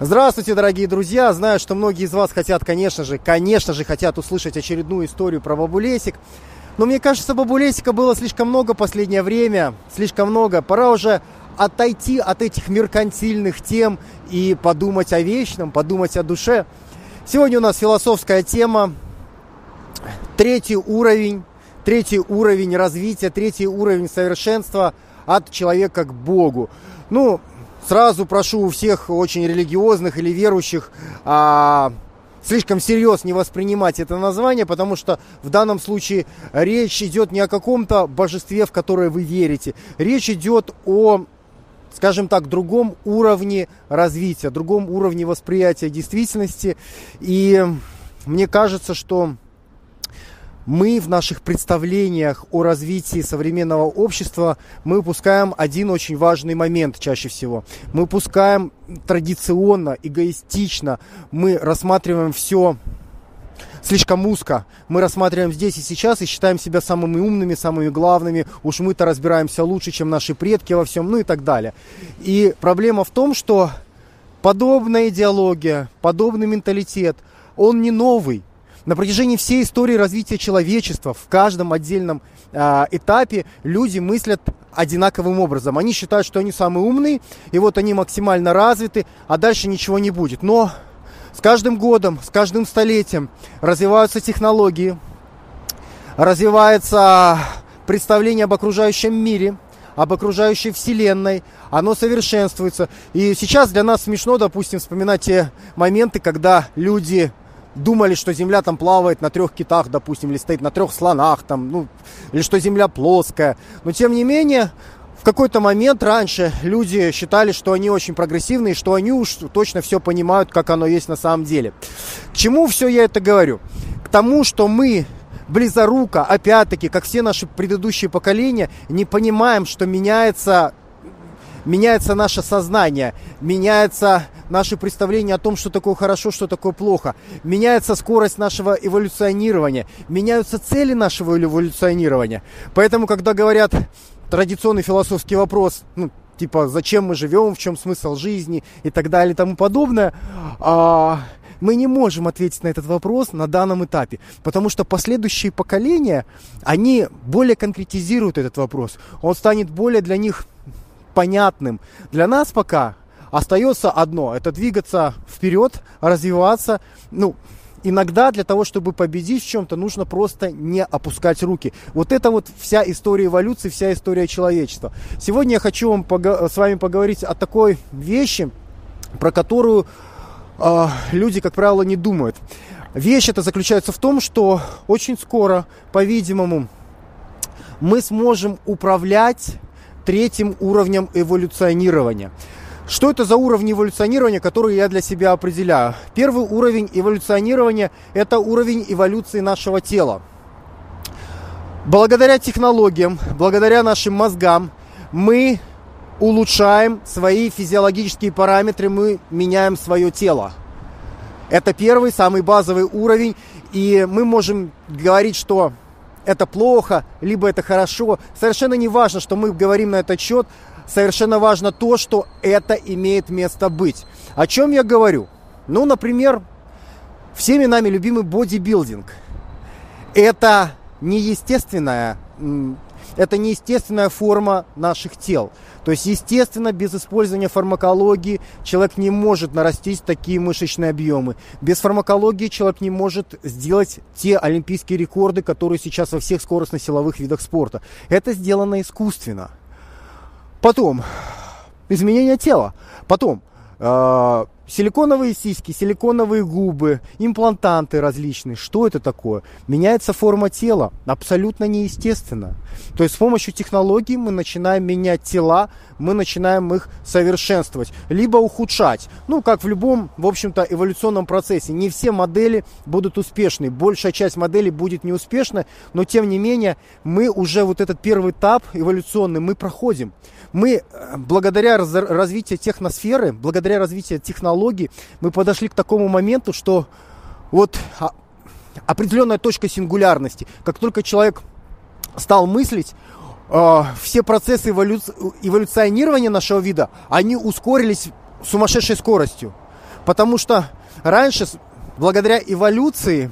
Здравствуйте, дорогие друзья! Знаю, что многие из вас хотят, конечно же, конечно же, хотят услышать очередную историю про бабу Лесик. Но мне кажется, бабу Лесика было слишком много в последнее время, слишком много. Пора уже отойти от этих меркантильных тем и подумать о вечном, подумать о душе. Сегодня у нас философская тема. Третий уровень, третий уровень развития, третий уровень совершенства от человека к Богу. Ну, Сразу прошу у всех очень религиозных или верующих а, слишком всерьез не воспринимать это название, потому что в данном случае речь идет не о каком-то божестве, в которое вы верите. Речь идет о, скажем так, другом уровне развития, другом уровне восприятия действительности. И мне кажется, что мы в наших представлениях о развитии современного общества, мы упускаем один очень важный момент чаще всего. Мы упускаем традиционно, эгоистично, мы рассматриваем все слишком узко. Мы рассматриваем здесь и сейчас и считаем себя самыми умными, самыми главными. Уж мы-то разбираемся лучше, чем наши предки во всем, ну и так далее. И проблема в том, что подобная идеология, подобный менталитет, он не новый на протяжении всей истории развития человечества в каждом отдельном э, этапе люди мыслят одинаковым образом. Они считают, что они самые умные, и вот они максимально развиты, а дальше ничего не будет. Но с каждым годом, с каждым столетием развиваются технологии, развивается представление об окружающем мире, об окружающей вселенной, оно совершенствуется. И сейчас для нас смешно, допустим, вспоминать те моменты, когда люди думали, что Земля там плавает на трех китах, допустим, или стоит на трех слонах, там, ну, или что Земля плоская. Но тем не менее, в какой-то момент раньше люди считали, что они очень прогрессивные, что они уж точно все понимают, как оно есть на самом деле. К чему все я это говорю? К тому, что мы близоруко, опять-таки, как все наши предыдущие поколения, не понимаем, что меняется меняется наше сознание, меняется наше представление о том, что такое хорошо, что такое плохо, меняется скорость нашего эволюционирования, меняются цели нашего эволюционирования. Поэтому, когда говорят традиционный философский вопрос, ну, типа, зачем мы живем, в чем смысл жизни и так далее и тому подобное, а, мы не можем ответить на этот вопрос на данном этапе, потому что последующие поколения, они более конкретизируют этот вопрос. Он станет более для них понятным. Для нас пока остается одно, это двигаться вперед, развиваться, ну, иногда для того, чтобы победить в чем-то, нужно просто не опускать руки. Вот это вот вся история эволюции, вся история человечества. Сегодня я хочу вам с вами поговорить о такой вещи, про которую э, люди, как правило, не думают. Вещь это заключается в том, что очень скоро, по-видимому, мы сможем управлять третьим уровнем эволюционирования. Что это за уровни эволюционирования, которые я для себя определяю? Первый уровень эволюционирования – это уровень эволюции нашего тела. Благодаря технологиям, благодаря нашим мозгам мы улучшаем свои физиологические параметры, мы меняем свое тело. Это первый, самый базовый уровень, и мы можем говорить, что это плохо, либо это хорошо. Совершенно не важно, что мы говорим на этот счет. Совершенно важно то, что это имеет место быть. О чем я говорю? Ну, например, всеми нами любимый бодибилдинг. Это неестественная, это неестественная форма наших тел. То есть, естественно, без использования фармакологии человек не может нарастить такие мышечные объемы. Без фармакологии человек не может сделать те олимпийские рекорды, которые сейчас во всех скоростно-силовых видах спорта. Это сделано искусственно. Потом, изменение тела. Потом, э, Силиконовые сиськи, силиконовые губы, имплантанты различные. Что это такое? Меняется форма тела. Абсолютно неестественно. То есть с помощью технологий мы начинаем менять тела, мы начинаем их совершенствовать, либо ухудшать. Ну, как в любом, в общем-то, эволюционном процессе. Не все модели будут успешны. Большая часть моделей будет неуспешна, но тем не менее мы уже вот этот первый этап эволюционный мы проходим. Мы э, благодаря развитию техносферы, благодаря развитию технологий, технологий, мы подошли к такому моменту, что вот а, определенная точка сингулярности. Как только человек стал мыслить, э, все процессы эволю... эволюционирования нашего вида, они ускорились сумасшедшей скоростью. Потому что раньше, благодаря эволюции,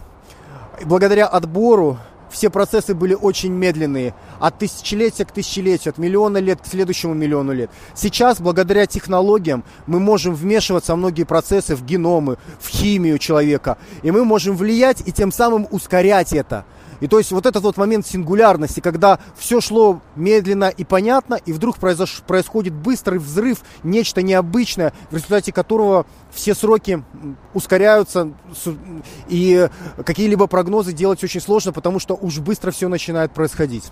благодаря отбору, все процессы были очень медленные, от тысячелетия к тысячелетию, от миллиона лет к следующему миллиону лет. Сейчас, благодаря технологиям, мы можем вмешиваться в многие процессы, в геномы, в химию человека, и мы можем влиять и тем самым ускорять это. И то есть вот этот вот момент сингулярности, когда все шло медленно и понятно, и вдруг произош... происходит быстрый взрыв, нечто необычное, в результате которого все сроки ускоряются, и какие-либо прогнозы делать очень сложно, потому что уж быстро все начинает происходить.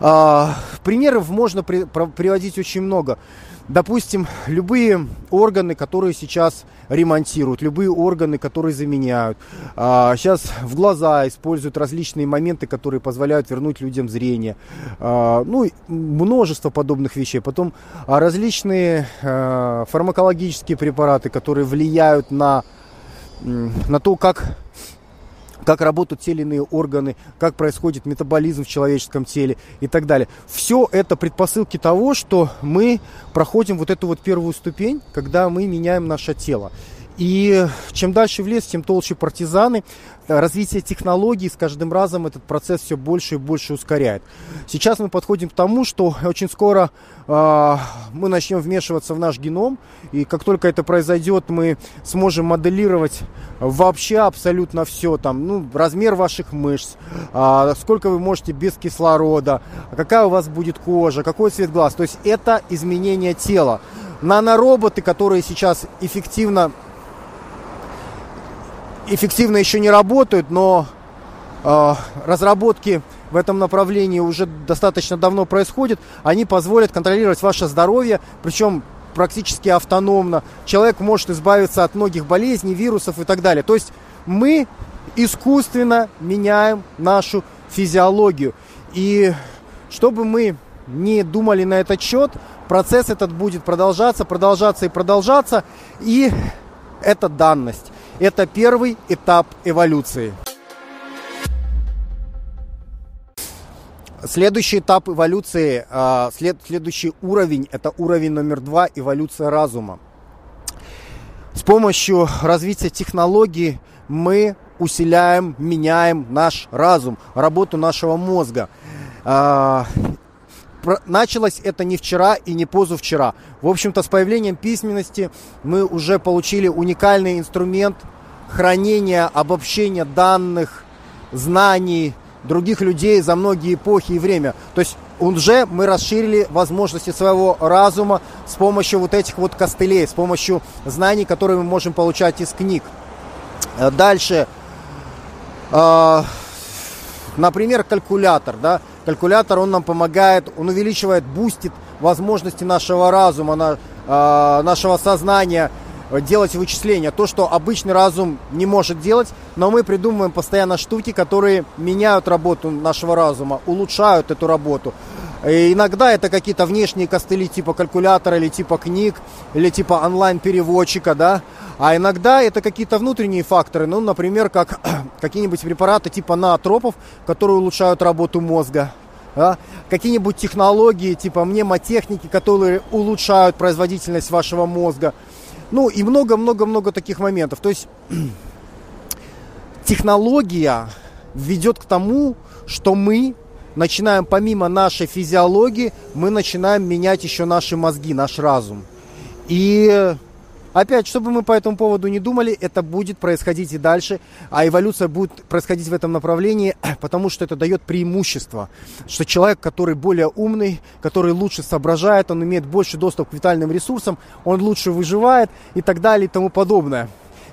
А, примеров можно при, приводить очень много. Допустим, любые органы, которые сейчас ремонтируют, любые органы, которые заменяют. А, сейчас в глаза используют различные моменты, которые позволяют вернуть людям зрение. А, ну, множество подобных вещей. Потом а, различные а, фармакологические препараты, которые влияют на, на то, как как работают те или иные органы, как происходит метаболизм в человеческом теле и так далее. Все это предпосылки того, что мы проходим вот эту вот первую ступень, когда мы меняем наше тело. И чем дальше в лес, тем толще партизаны. Развитие технологий с каждым разом этот процесс все больше и больше ускоряет. Сейчас мы подходим к тому, что очень скоро э, мы начнем вмешиваться в наш геном. И как только это произойдет, мы сможем моделировать вообще абсолютно все. Там, ну, размер ваших мышц, э, сколько вы можете без кислорода, какая у вас будет кожа, какой цвет глаз. То есть это изменение тела. Нанороботы, которые сейчас эффективно эффективно еще не работают, но э, разработки в этом направлении уже достаточно давно происходят. Они позволят контролировать ваше здоровье, причем практически автономно. Человек может избавиться от многих болезней, вирусов и так далее. То есть мы искусственно меняем нашу физиологию. И чтобы мы не думали на этот счет, процесс этот будет продолжаться, продолжаться и продолжаться. И это данность. Это первый этап эволюции. Следующий этап эволюции, а, след, следующий уровень, это уровень номер два, эволюция разума. С помощью развития технологий мы усиляем, меняем наш разум, работу нашего мозга. А, началось это не вчера и не позавчера. В общем-то, с появлением письменности мы уже получили уникальный инструмент хранения, обобщения данных, знаний других людей за многие эпохи и время. То есть уже мы расширили возможности своего разума с помощью вот этих вот костылей, с помощью знаний, которые мы можем получать из книг. Дальше, э, например, калькулятор, да, Калькулятор, он нам помогает, он увеличивает, бустит возможности нашего разума, на, э, нашего сознания делать вычисления. То, что обычный разум не может делать, но мы придумываем постоянно штуки, которые меняют работу нашего разума, улучшают эту работу. И иногда это какие-то внешние костыли типа калькулятора или типа книг, или типа онлайн-переводчика, да. А иногда это какие-то внутренние факторы, ну, например, как какие-нибудь препараты типа наотропов, которые улучшают работу мозга. Да? Какие-нибудь технологии типа мнемотехники, которые улучшают производительность вашего мозга. Ну и много-много-много таких моментов. То есть технология ведет к тому, что мы начинаем помимо нашей физиологии, мы начинаем менять еще наши мозги, наш разум. И опять, чтобы мы по этому поводу не думали, это будет происходить и дальше, а эволюция будет происходить в этом направлении, потому что это дает преимущество, что человек, который более умный, который лучше соображает, он имеет больше доступ к витальным ресурсам, он лучше выживает и так далее и тому подобное.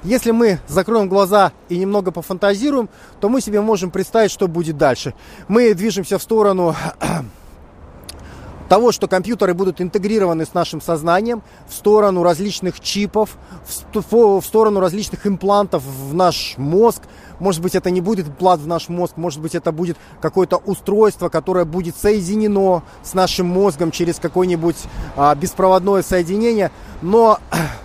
Если мы закроем глаза и немного пофантазируем, то мы себе можем представить, что будет дальше. Мы движемся в сторону того, что компьютеры будут интегрированы с нашим сознанием, в сторону различных чипов, в сторону различных имплантов в наш мозг. Может быть, это не будет имплант в наш мозг, может быть, это будет какое-то устройство, которое будет соединено с нашим мозгом через какое-нибудь а, беспроводное соединение. Но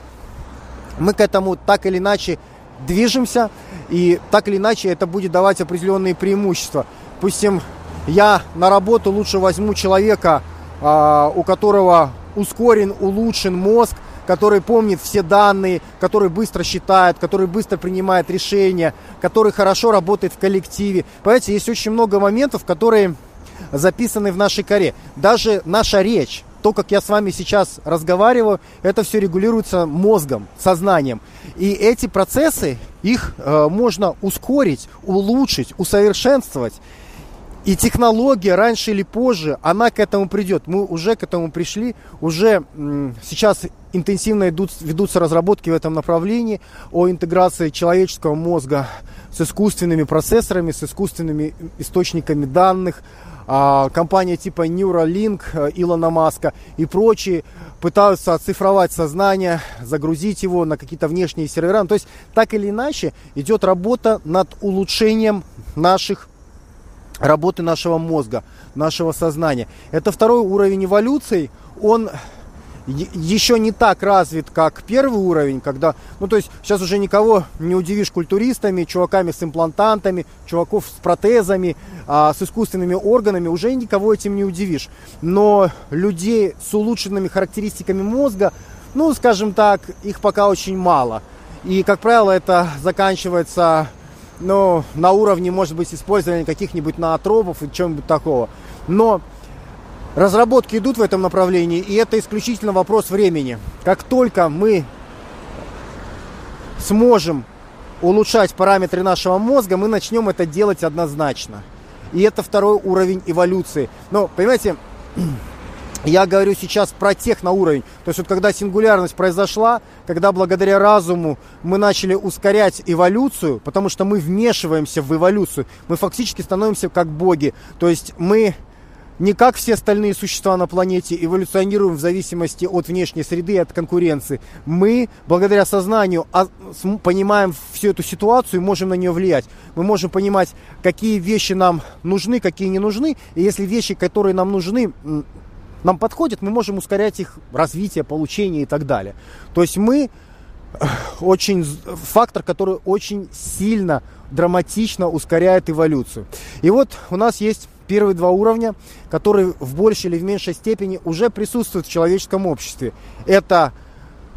мы к этому так или иначе движемся, и так или иначе это будет давать определенные преимущества. Допустим, я на работу лучше возьму человека, а, у которого ускорен, улучшен мозг, который помнит все данные, который быстро считает, который быстро принимает решения, который хорошо работает в коллективе. Понимаете, есть очень много моментов, которые записаны в нашей коре. Даже наша речь, то, как я с вами сейчас разговариваю, это все регулируется мозгом, сознанием. И эти процессы, их э, можно ускорить, улучшить, усовершенствовать. И технология раньше или позже, она к этому придет. Мы уже к этому пришли, уже сейчас интенсивно идут, ведутся разработки в этом направлении о интеграции человеческого мозга с искусственными процессорами, с искусственными источниками данных, а, компания типа Neuralink э, Илона Маска и прочие пытаются оцифровать сознание, загрузить его на какие-то внешние сервера. Ну, то есть так или иначе идет работа над улучшением наших работы нашего мозга, нашего сознания. Это второй уровень эволюции. Он еще не так развит, как первый уровень, когда, ну то есть сейчас уже никого не удивишь культуристами, чуваками с имплантантами, чуваков с протезами, а, с искусственными органами, уже никого этим не удивишь. Но людей с улучшенными характеристиками мозга, ну скажем так, их пока очень мало. И, как правило, это заканчивается ну, на уровне, может быть, использования каких-нибудь наотропов и чего-нибудь такого. Но Разработки идут в этом направлении, и это исключительно вопрос времени. Как только мы сможем улучшать параметры нашего мозга, мы начнем это делать однозначно. И это второй уровень эволюции. Но, понимаете, я говорю сейчас про техноуровень. То есть вот когда сингулярность произошла, когда благодаря разуму мы начали ускорять эволюцию, потому что мы вмешиваемся в эволюцию, мы фактически становимся как боги. То есть мы не как все остальные существа на планете эволюционируем в зависимости от внешней среды и от конкуренции. Мы, благодаря сознанию, а, понимаем всю эту ситуацию и можем на нее влиять. Мы можем понимать, какие вещи нам нужны, какие не нужны. И если вещи, которые нам нужны, нам подходят, мы можем ускорять их развитие, получение и так далее. То есть мы э, очень фактор, который очень сильно, драматично ускоряет эволюцию. И вот у нас есть первые два уровня, которые в большей или в меньшей степени уже присутствуют в человеческом обществе. Это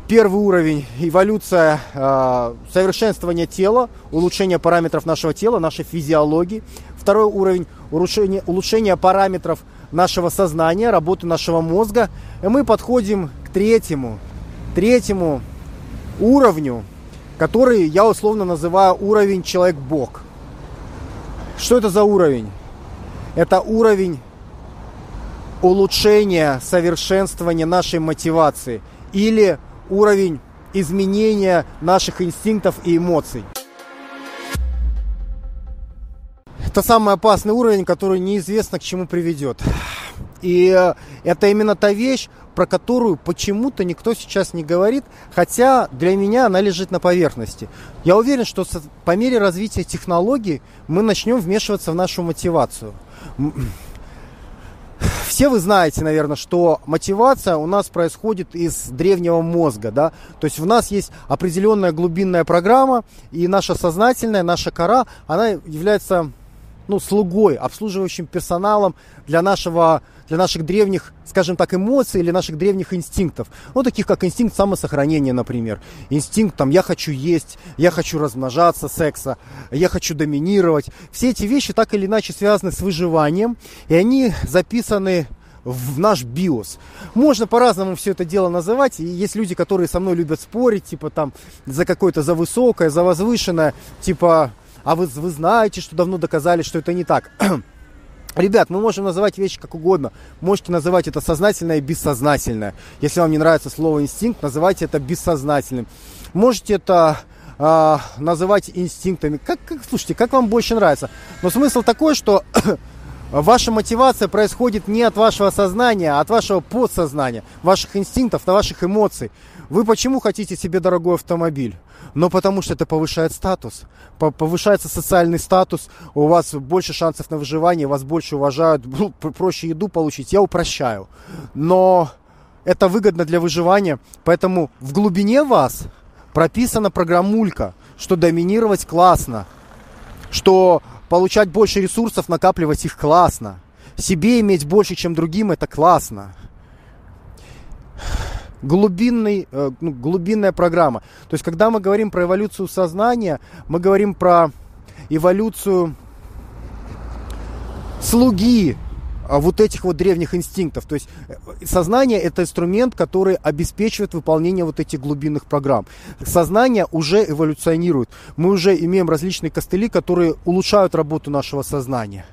первый уровень эволюция э, совершенствования тела, улучшение параметров нашего тела, нашей физиологии. Второй уровень улучшение, улучшение параметров нашего сознания, работы нашего мозга. И мы подходим к третьему, третьему уровню, который я условно называю уровень человек-бог. Что это за уровень? Это уровень улучшения, совершенствования нашей мотивации или уровень изменения наших инстинктов и эмоций. Это самый опасный уровень, который неизвестно к чему приведет. И э, это именно та вещь, про которую почему-то никто сейчас не говорит, хотя для меня она лежит на поверхности. Я уверен, что по мере развития технологий мы начнем вмешиваться в нашу мотивацию. Все вы знаете, наверное, что мотивация у нас происходит из древнего мозга, да, то есть в нас есть определенная глубинная программа, и наша сознательная, наша кора, она является ну, слугой, обслуживающим персоналом для, нашего, для наших древних, скажем так, эмоций или наших древних инстинктов. Ну, таких как инстинкт самосохранения, например. Инстинкт, там, я хочу есть, я хочу размножаться, секса, я хочу доминировать. Все эти вещи так или иначе связаны с выживанием, и они записаны в наш биос. Можно по-разному все это дело называть. И есть люди, которые со мной любят спорить, типа там за какое-то, за высокое, за возвышенное, типа а вы, вы знаете, что давно доказали, что это не так. Ребят, мы можем называть вещи как угодно. Можете называть это сознательное и бессознательное. Если вам не нравится слово инстинкт, называйте это бессознательным. Можете это э, называть инстинктами. Как, как, слушайте, как вам больше нравится. Но смысл такой, что ваша мотивация происходит не от вашего сознания, а от вашего подсознания, ваших инстинктов, на ваших эмоций. Вы почему хотите себе дорогой автомобиль? но потому что это повышает статус. Повышается социальный статус, у вас больше шансов на выживание, вас больше уважают, проще еду получить. Я упрощаю. Но это выгодно для выживания, поэтому в глубине вас прописана программулька, что доминировать классно, что получать больше ресурсов, накапливать их классно, себе иметь больше, чем другим, это классно. Глубинный, э, ну, глубинная программа. То есть, когда мы говорим про эволюцию сознания, мы говорим про эволюцию слуги а, вот этих вот древних инстинктов. То есть э, сознание это инструмент, который обеспечивает выполнение вот этих глубинных программ. Сознание уже эволюционирует. Мы уже имеем различные костыли, которые улучшают работу нашего сознания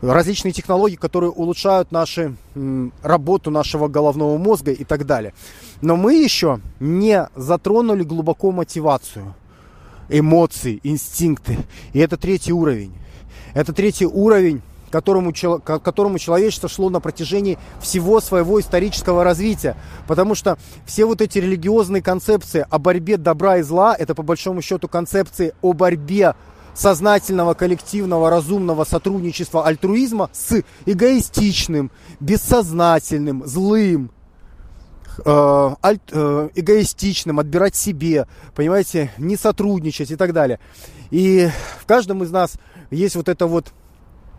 различные технологии, которые улучшают наши, работу нашего головного мозга и так далее. Но мы еще не затронули глубоко мотивацию, эмоции, инстинкты. И это третий уровень. Это третий уровень, которому, к которому человечество шло на протяжении всего своего исторического развития. Потому что все вот эти религиозные концепции о борьбе добра и зла, это по большому счету концепции о борьбе сознательного, коллективного, разумного сотрудничества, альтруизма с эгоистичным, бессознательным, злым, э, аль, э, эгоистичным, отбирать себе, понимаете, не сотрудничать и так далее. И в каждом из нас есть вот это вот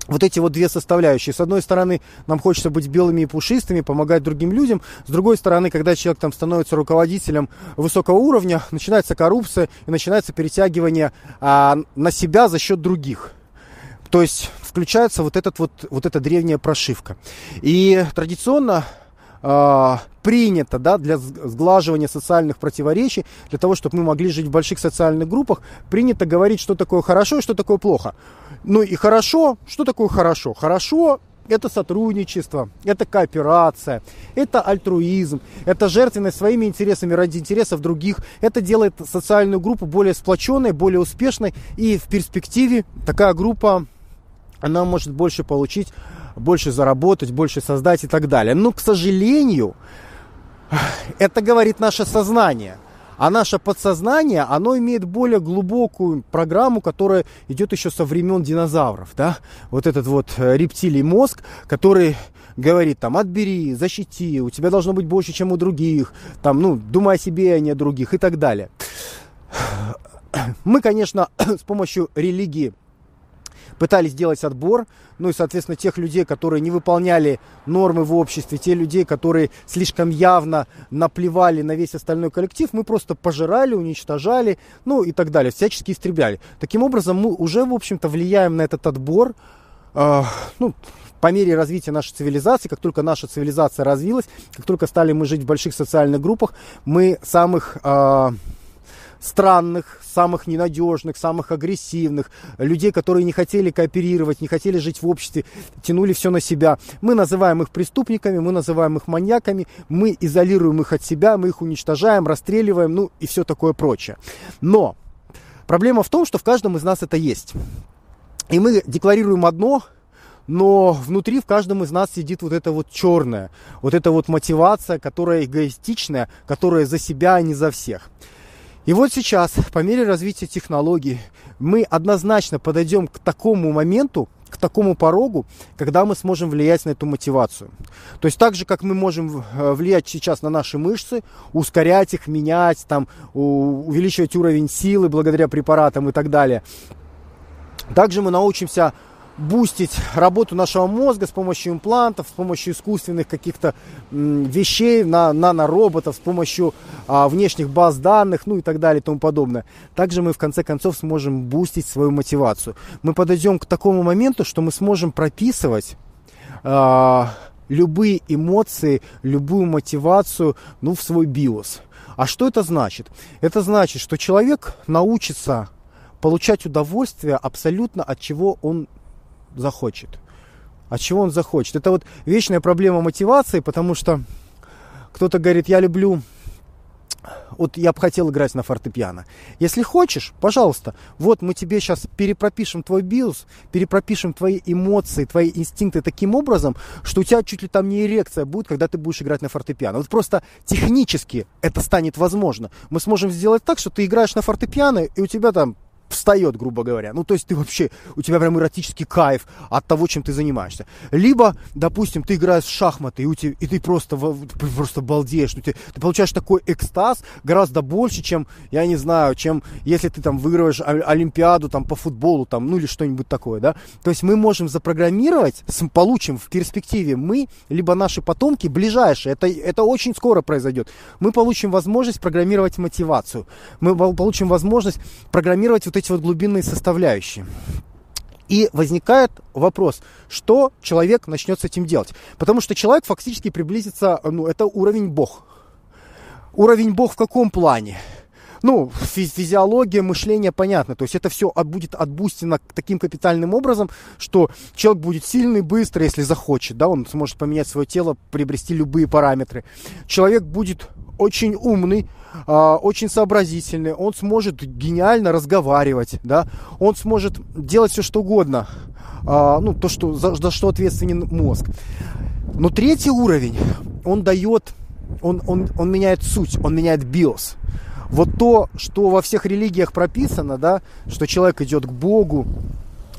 вот эти вот две составляющие. С одной стороны, нам хочется быть белыми и пушистыми, помогать другим людям. С другой стороны, когда человек там становится руководителем высокого уровня, начинается коррупция и начинается перетягивание а, на себя за счет других. То есть включается вот, этот вот, вот эта древняя прошивка. И традиционно принято да, для сглаживания социальных противоречий, для того, чтобы мы могли жить в больших социальных группах, принято говорить, что такое хорошо и что такое плохо. Ну и хорошо, что такое хорошо? Хорошо это сотрудничество, это кооперация, это альтруизм, это жертвенность своими интересами ради интересов других. Это делает социальную группу более сплоченной, более успешной. И в перспективе такая группа, она может больше получить больше заработать, больше создать и так далее. Но, к сожалению, это говорит наше сознание. А наше подсознание, оно имеет более глубокую программу, которая идет еще со времен динозавров. Да? Вот этот вот э, рептилий мозг, который говорит там, отбери, защити, у тебя должно быть больше, чем у других, там, ну, думай о себе, а не о других и так далее. Мы, конечно, с помощью религии пытались делать отбор, ну и, соответственно, тех людей, которые не выполняли нормы в обществе, те людей, которые слишком явно наплевали на весь остальной коллектив, мы просто пожирали, уничтожали, ну и так далее, всячески истребляли. Таким образом, мы уже, в общем-то, влияем на этот отбор, э, ну, по мере развития нашей цивилизации, как только наша цивилизация развилась, как только стали мы жить в больших социальных группах, мы самых э, странных, самых ненадежных, самых агрессивных, людей, которые не хотели кооперировать, не хотели жить в обществе, тянули все на себя. Мы называем их преступниками, мы называем их маньяками, мы изолируем их от себя, мы их уничтожаем, расстреливаем, ну и все такое прочее. Но проблема в том, что в каждом из нас это есть. И мы декларируем одно, но внутри в каждом из нас сидит вот это вот черное, вот эта вот мотивация, которая эгоистичная, которая за себя, а не за всех. И вот сейчас, по мере развития технологий, мы однозначно подойдем к такому моменту, к такому порогу, когда мы сможем влиять на эту мотивацию. То есть так же, как мы можем э, влиять сейчас на наши мышцы, ускорять их, менять, там, увеличивать уровень силы благодаря препаратам и так далее. Также мы научимся бустить работу нашего мозга с помощью имплантов, с помощью искусственных каких-то вещей, на, нанороботов, с помощью а, внешних баз данных, ну и так далее и тому подобное. Также мы в конце концов сможем бустить свою мотивацию. Мы подойдем к такому моменту, что мы сможем прописывать а, любые эмоции, любую мотивацию ну, в свой биос. А что это значит? Это значит, что человек научится получать удовольствие абсолютно от чего он захочет. От чего он захочет. Это вот вечная проблема мотивации, потому что кто-то говорит, я люблю вот я бы хотел играть на фортепиано. Если хочешь, пожалуйста, вот мы тебе сейчас перепропишем твой биос, перепропишем твои эмоции, твои инстинкты таким образом, что у тебя чуть ли там не эрекция будет, когда ты будешь играть на фортепиано. Вот просто технически это станет возможно. Мы сможем сделать так, что ты играешь на фортепиано, и у тебя там встает, грубо говоря. Ну, то есть ты вообще, у тебя прям эротический кайф от того, чем ты занимаешься. Либо, допустим, ты играешь в шахматы, и, у тебя, и ты просто, просто балдеешь. Ты, ты получаешь такой экстаз гораздо больше, чем, я не знаю, чем если ты там выигрываешь Олимпиаду там, по футболу, там, ну или что-нибудь такое, да. То есть мы можем запрограммировать, получим в перспективе мы, либо наши потомки ближайшие, это, это очень скоро произойдет. Мы получим возможность программировать мотивацию. Мы получим возможность программировать вот эти вот глубинные составляющие. И возникает вопрос, что человек начнет с этим делать. Потому что человек фактически приблизится, ну, это уровень Бог. Уровень Бог в каком плане? ну, физиология мышления понятно. То есть это все будет отбустено таким капитальным образом, что человек будет сильный, быстрый, если захочет, да, он сможет поменять свое тело, приобрести любые параметры. Человек будет очень умный, э, очень сообразительный, он сможет гениально разговаривать, да, он сможет делать все что угодно, э, ну, то, что, за, за что ответственен мозг. Но третий уровень, он дает, он, он, он меняет суть, он меняет биос. Вот то, что во всех религиях прописано, да, что человек идет к Богу,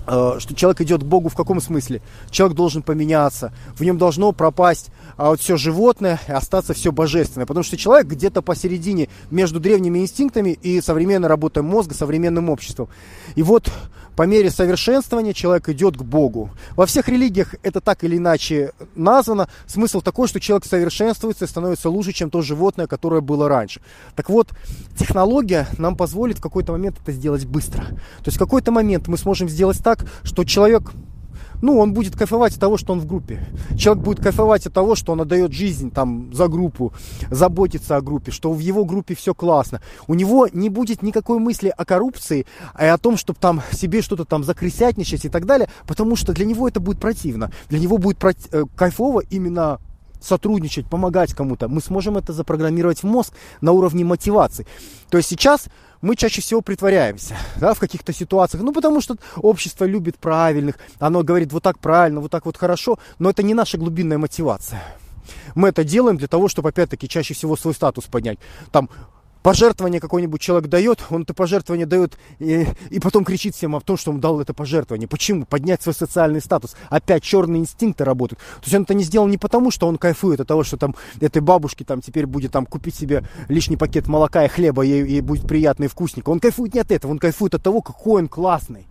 что человек идет к Богу в каком смысле? Человек должен поменяться, в нем должно пропасть а вот все животное и остаться все божественное. Потому что человек где-то посередине между древними инстинктами и современной работой мозга, современным обществом. И вот по мере совершенствования человек идет к Богу. Во всех религиях это так или иначе названо. Смысл такой, что человек совершенствуется и становится лучше, чем то животное, которое было раньше. Так вот, технология нам позволит в какой-то момент это сделать быстро. То есть в какой-то момент мы сможем сделать так, что человек ну, он будет кайфовать от того, что он в группе. Человек будет кайфовать от того, что он отдает жизнь там за группу, заботится о группе, что в его группе все классно. У него не будет никакой мысли о коррупции, и о том, чтобы там себе что-то там закрысятничать и так далее, потому что для него это будет противно. Для него будет проти- э, кайфово именно сотрудничать, помогать кому-то. Мы сможем это запрограммировать в мозг на уровне мотивации. То есть сейчас мы чаще всего притворяемся да, в каких-то ситуациях. Ну, потому что общество любит правильных, оно говорит вот так правильно, вот так вот хорошо, но это не наша глубинная мотивация. Мы это делаем для того, чтобы, опять-таки, чаще всего свой статус поднять. Там пожертвование какой-нибудь человек дает, он это пожертвование дает и, и потом кричит всем о том, что он дал это пожертвование. Почему? Поднять свой социальный статус. Опять черные инстинкты работают. То есть он это не сделал не потому, что он кайфует от того, что там этой бабушке там теперь будет там купить себе лишний пакет молока и хлеба, ей, ей будет приятно и вкусненько. Он кайфует не от этого, он кайфует от того, какой он классный.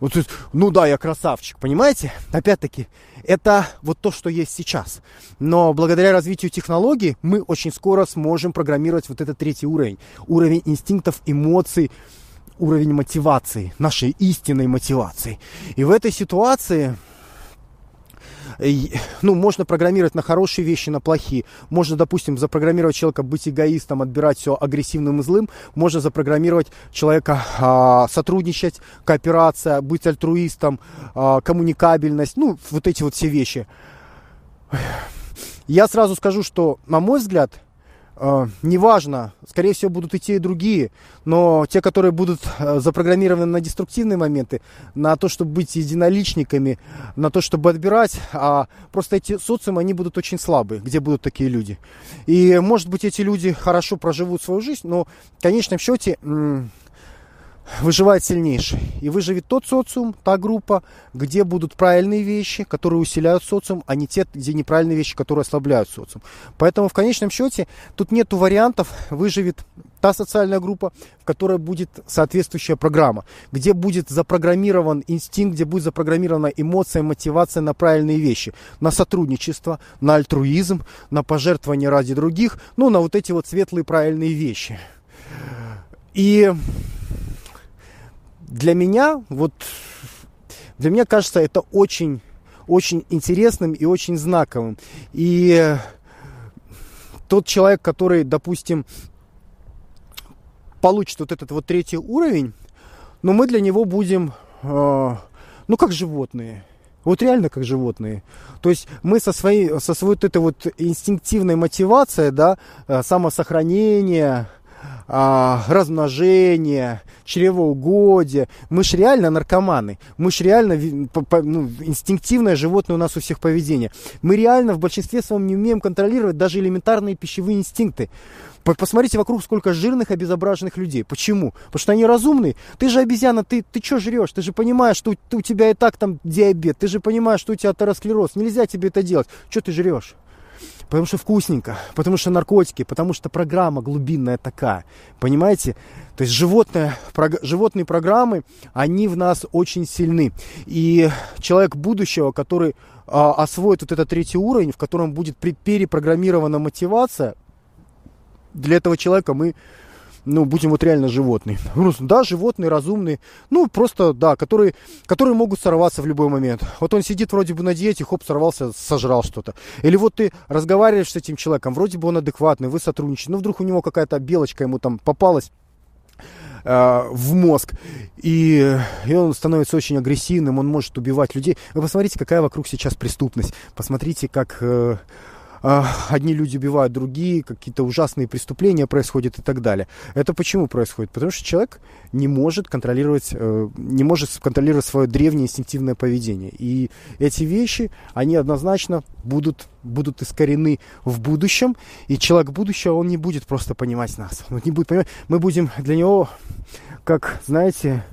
Вот, ну да, я красавчик, понимаете? Опять-таки, это вот то, что есть сейчас. Но благодаря развитию технологий мы очень скоро сможем программировать вот этот третий уровень. Уровень инстинктов, эмоций, уровень мотивации, нашей истинной мотивации. И в этой ситуации ну, можно программировать на хорошие вещи, на плохие. Можно, допустим, запрограммировать человека быть эгоистом, отбирать все агрессивным и злым. Можно запрограммировать человека а, сотрудничать, кооперация, быть альтруистом, а, коммуникабельность. Ну, вот эти вот все вещи. Я сразу скажу, что, на мой взгляд, неважно, скорее всего, будут и те, и другие, но те, которые будут uh, запрограммированы на деструктивные моменты, на то, чтобы быть единоличниками, на то, чтобы отбирать, а просто эти социумы, они будут очень слабые, где будут такие люди. И, может быть, эти люди хорошо проживут свою жизнь, но в конечном счете выживает сильнейший. И выживет тот социум, та группа, где будут правильные вещи, которые усиляют социум, а не те, где неправильные вещи, которые ослабляют социум. Поэтому в конечном счете тут нету вариантов, выживет та социальная группа, в которой будет соответствующая программа, где будет запрограммирован инстинкт, где будет запрограммирована эмоция, мотивация на правильные вещи, на сотрудничество, на альтруизм, на пожертвование ради других, ну, на вот эти вот светлые правильные вещи. И для меня, вот, для меня кажется, это очень, очень интересным и очень знаковым. И тот человек, который, допустим, получит вот этот вот третий уровень, но мы для него будем, э, ну, как животные. Вот реально как животные. То есть мы со своей, со своей вот этой вот инстинктивной мотивацией, да, э, самосохранения, а, размножения, чревоугодия. Мы ж реально наркоманы. Мы ж реально ну, инстинктивное животное у нас у всех поведение. Мы реально в большинстве своем не умеем контролировать даже элементарные пищевые инстинкты. Посмотрите вокруг, сколько жирных, обезображенных людей. Почему? Потому что они разумные. Ты же обезьяна, ты, ты что жрешь? Ты же понимаешь, что у, у тебя и так там диабет. Ты же понимаешь, что у тебя атеросклероз. Нельзя тебе это делать. Что ты жрешь? Потому что вкусненько, потому что наркотики, потому что программа глубинная такая. Понимаете? То есть животные, прог, животные программы, они в нас очень сильны. И человек будущего, который а, освоит вот этот третий уровень, в котором будет перепрограммирована мотивация, для этого человека мы ну, будем вот реально животные. Да, животные, разумные, ну, просто, да, которые, которые могут сорваться в любой момент. Вот он сидит вроде бы на диете, хоп, сорвался, сожрал что-то. Или вот ты разговариваешь с этим человеком, вроде бы он адекватный, вы сотрудничаете, но вдруг у него какая-то белочка ему там попалась э, в мозг, и, и он становится очень агрессивным, он может убивать людей. Вы посмотрите, какая вокруг сейчас преступность. Посмотрите, как... Э, одни люди убивают другие, какие-то ужасные преступления происходят и так далее. Это почему происходит? Потому что человек не может контролировать, э, не может контролировать свое древнее инстинктивное поведение. И эти вещи, они однозначно будут, будут искорены в будущем, и человек будущего, он не будет просто понимать нас. Он не будет понимать, мы будем для него, как, знаете,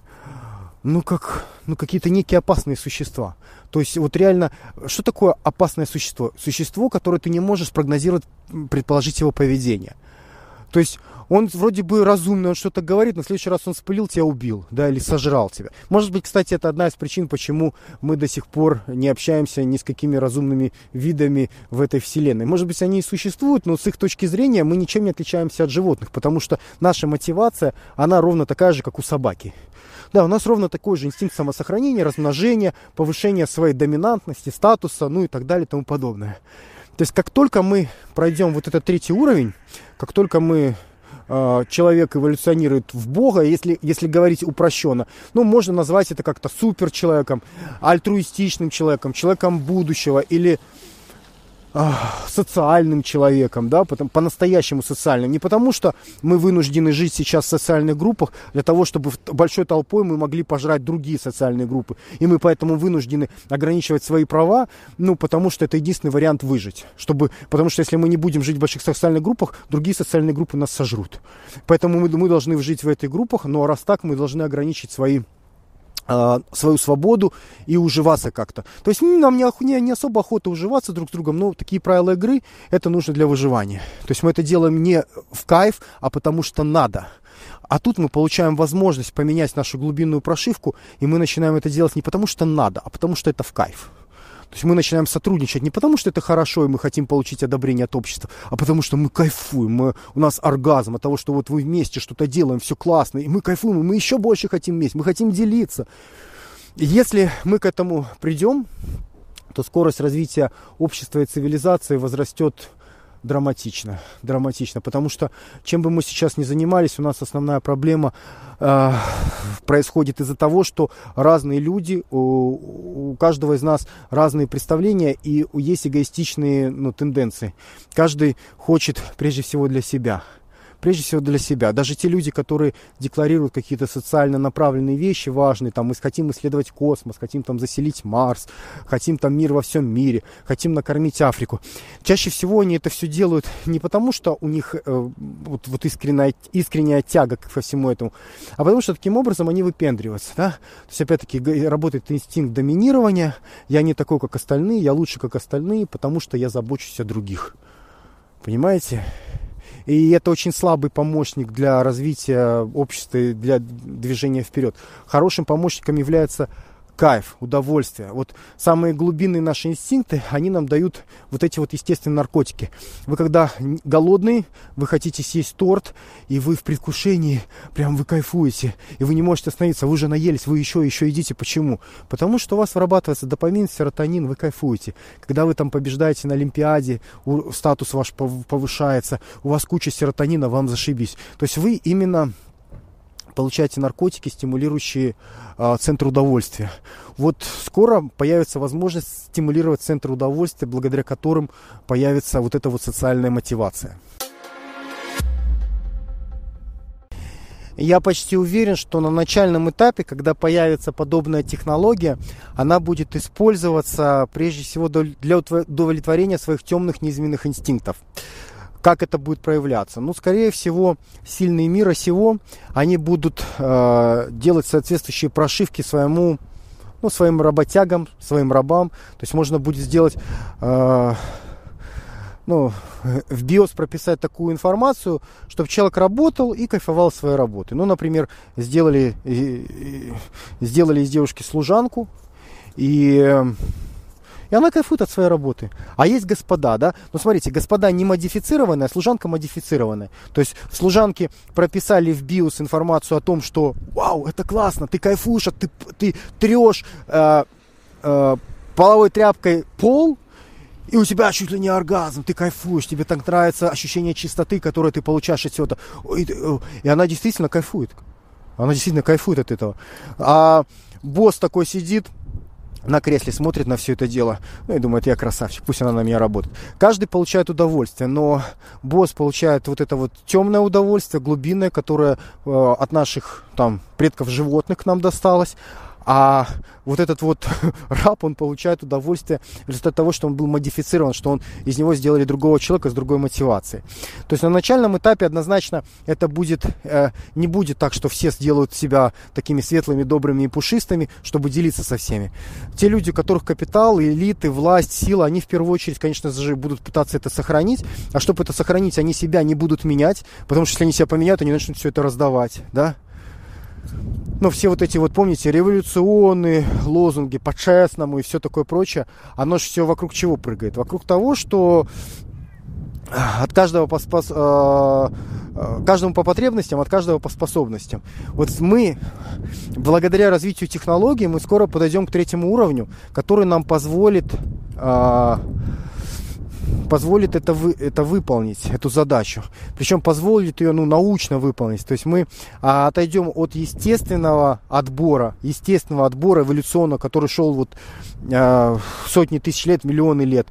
ну, как, ну, какие-то некие опасные существа. То есть вот реально, что такое опасное существо? Существо, которое ты не можешь спрогнозировать, предположить его поведение. То есть он вроде бы разумный, он что-то говорит, но в следующий раз он спылил тебя, убил, да, или сожрал тебя. Может быть, кстати, это одна из причин, почему мы до сих пор не общаемся ни с какими разумными видами в этой вселенной. Может быть, они и существуют, но с их точки зрения мы ничем не отличаемся от животных, потому что наша мотивация, она ровно такая же, как у собаки. Да, у нас ровно такой же инстинкт самосохранения, размножения, повышения своей доминантности, статуса, ну и так далее и тому подобное. То есть как только мы пройдем вот этот третий уровень, как только мы э, человек эволюционирует в Бога, если, если говорить упрощенно, ну, можно назвать это как-то суперчеловеком, альтруистичным человеком, человеком будущего или социальным человеком, да, по-настоящему социальным. Не потому, что мы вынуждены жить сейчас в социальных группах, для того, чтобы большой толпой мы могли пожрать другие социальные группы. И мы поэтому вынуждены ограничивать свои права, ну, потому что это единственный вариант выжить. Чтобы, потому что если мы не будем жить в больших социальных группах, другие социальные группы нас сожрут. Поэтому мы, мы должны жить в этих группах, но раз так, мы должны ограничить свои свою свободу и уживаться как-то. То есть нам не, не, не особо охота уживаться друг с другом, но такие правила игры это нужно для выживания. То есть мы это делаем не в кайф, а потому что надо. А тут мы получаем возможность поменять нашу глубинную прошивку, и мы начинаем это делать не потому что надо, а потому что это в кайф. То есть мы начинаем сотрудничать не потому, что это хорошо, и мы хотим получить одобрение от общества, а потому что мы кайфуем, мы, у нас оргазм от того, что вот вы вместе что-то делаем, все классно, и мы кайфуем, и мы еще больше хотим вместе, мы хотим делиться. И если мы к этому придем, то скорость развития общества и цивилизации возрастет драматично, драматично, потому что чем бы мы сейчас ни занимались, у нас основная проблема э, происходит из-за того, что разные люди, у, у каждого из нас разные представления и есть эгоистичные ну, тенденции. Каждый хочет прежде всего для себя прежде всего для себя. Даже те люди, которые декларируют какие-то социально направленные вещи важные, там, мы хотим исследовать космос, хотим там заселить Марс, хотим там мир во всем мире, хотим накормить Африку. Чаще всего они это все делают не потому, что у них э, вот, вот искренняя, искренняя тяга ко всему этому, а потому что таким образом они выпендриваются. Да? То есть, опять-таки, работает инстинкт доминирования. Я не такой, как остальные, я лучше, как остальные, потому что я забочусь о других. Понимаете? И это очень слабый помощник для развития общества и для движения вперед. Хорошим помощником является кайф, удовольствие. Вот самые глубинные наши инстинкты, они нам дают вот эти вот естественные наркотики. Вы когда голодный, вы хотите съесть торт, и вы в предвкушении, прям вы кайфуете, и вы не можете остановиться, вы уже наелись, вы еще, еще едите. Почему? Потому что у вас вырабатывается допамин, серотонин, вы кайфуете. Когда вы там побеждаете на Олимпиаде, статус ваш повышается, у вас куча серотонина, вам зашибись. То есть вы именно получаете наркотики, стимулирующие э, центр удовольствия. Вот скоро появится возможность стимулировать центр удовольствия, благодаря которым появится вот эта вот социальная мотивация. Я почти уверен, что на начальном этапе, когда появится подобная технология, она будет использоваться прежде всего для удовлетворения своих темных неизменных инстинктов. Как это будет проявляться? Ну, скорее всего, сильные мира сего, они будут э, делать соответствующие прошивки своему ну, своим работягам, своим рабам. То есть можно будет сделать э, ну, в BIOS прописать такую информацию, чтобы человек работал и кайфовал своей работой. Ну, например, сделали, сделали из девушки служанку, и, и она кайфует от своей работы. А есть господа, да? Ну, смотрите, господа не модифицированная, а служанка модифицированная. То есть в служанке прописали в BIOS информацию о том, что «Вау, это классно, ты кайфуешь, а ты, ты трешь э, э, половой тряпкой пол, и у тебя чуть ли не оргазм, ты кайфуешь, тебе так нравится ощущение чистоты, которое ты получаешь от всего этого. И, э, и она действительно кайфует. Она действительно кайфует от этого. А босс такой сидит, на кресле смотрит на все это дело, ну и думает, я красавчик, пусть она на меня работает. Каждый получает удовольствие, но босс получает вот это вот темное удовольствие, глубинное, которое э, от наших там предков животных к нам досталось, а вот этот вот раб, он получает удовольствие в результате того, что он был модифицирован, что он из него сделали другого человека с другой мотивацией. То есть на начальном этапе однозначно это будет, э, не будет так, что все сделают себя такими светлыми, добрыми и пушистыми, чтобы делиться со всеми. Те люди, у которых капитал, элиты, власть, сила, они в первую очередь, конечно же, будут пытаться это сохранить. А чтобы это сохранить, они себя не будут менять, потому что если они себя поменяют, они начнут все это раздавать, да? Ну, все вот эти вот, помните, революционные лозунги по-честному и все такое прочее, оно же все вокруг чего прыгает? Вокруг того, что от каждого по спос... Э, э, каждому по потребностям, от каждого по способностям. Вот мы, благодаря развитию технологий, мы скоро подойдем к третьему уровню, который нам позволит э, позволит это, вы, это выполнить, эту задачу. Причем позволит ее ну, научно выполнить. То есть мы а, отойдем от естественного отбора, естественного отбора эволюционного, который шел вот а, сотни тысяч лет, миллионы лет.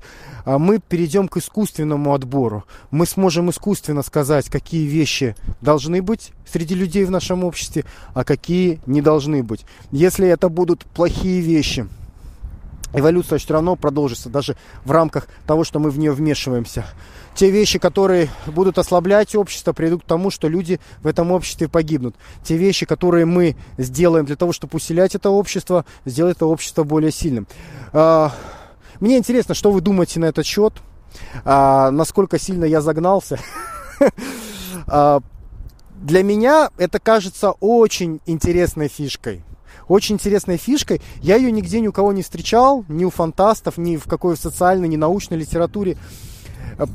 А мы перейдем к искусственному отбору. Мы сможем искусственно сказать, какие вещи должны быть среди людей в нашем обществе, а какие не должны быть. Если это будут плохие вещи – эволюция все равно продолжится, даже в рамках того, что мы в нее вмешиваемся. Те вещи, которые будут ослаблять общество, приведут к тому, что люди в этом обществе погибнут. Те вещи, которые мы сделаем для того, чтобы усилять это общество, сделать это общество более сильным. А, мне интересно, что вы думаете на этот счет, а, насколько сильно я загнался. А, для меня это кажется очень интересной фишкой очень интересной фишкой. Я ее нигде ни у кого не встречал, ни у фантастов, ни в какой социальной, ни научной литературе.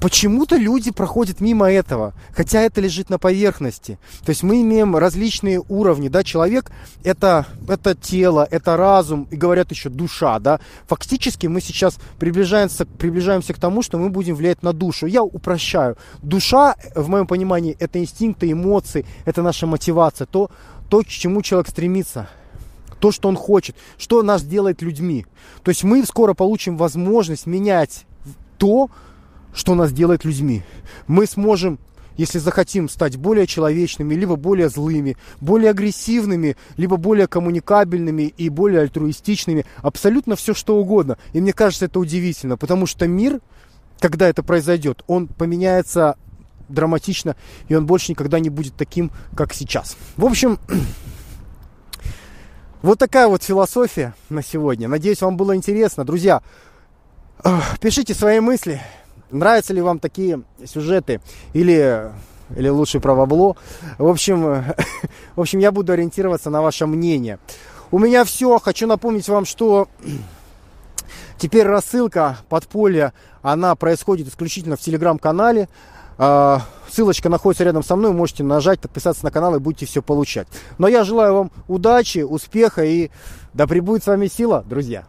Почему-то люди проходят мимо этого, хотя это лежит на поверхности. То есть мы имеем различные уровни, да, человек это, это тело, это разум, и говорят еще душа, да. Фактически мы сейчас приближаемся, приближаемся к тому, что мы будем влиять на душу. Я упрощаю. Душа, в моем понимании, это инстинкты, эмоции, это наша мотивация, то, то к чему человек стремится то, что он хочет, что нас делает людьми. То есть мы скоро получим возможность менять то, что нас делает людьми. Мы сможем если захотим стать более человечными, либо более злыми, более агрессивными, либо более коммуникабельными и более альтруистичными, абсолютно все что угодно. И мне кажется это удивительно, потому что мир, когда это произойдет, он поменяется драматично, и он больше никогда не будет таким, как сейчас. В общем, Вот такая вот философия на сегодня. Надеюсь, вам было интересно. Друзья, пишите свои мысли. Нравятся ли вам такие сюжеты? Или, или лучше про бабло? В общем, в общем, я буду ориентироваться на ваше мнение. У меня все. Хочу напомнить вам, что теперь рассылка подполья, она происходит исключительно в телеграм-канале. А, ссылочка находится рядом со мной, можете нажать, подписаться на канал и будете все получать. Но я желаю вам удачи, успеха и да пребудет с вами сила, друзья.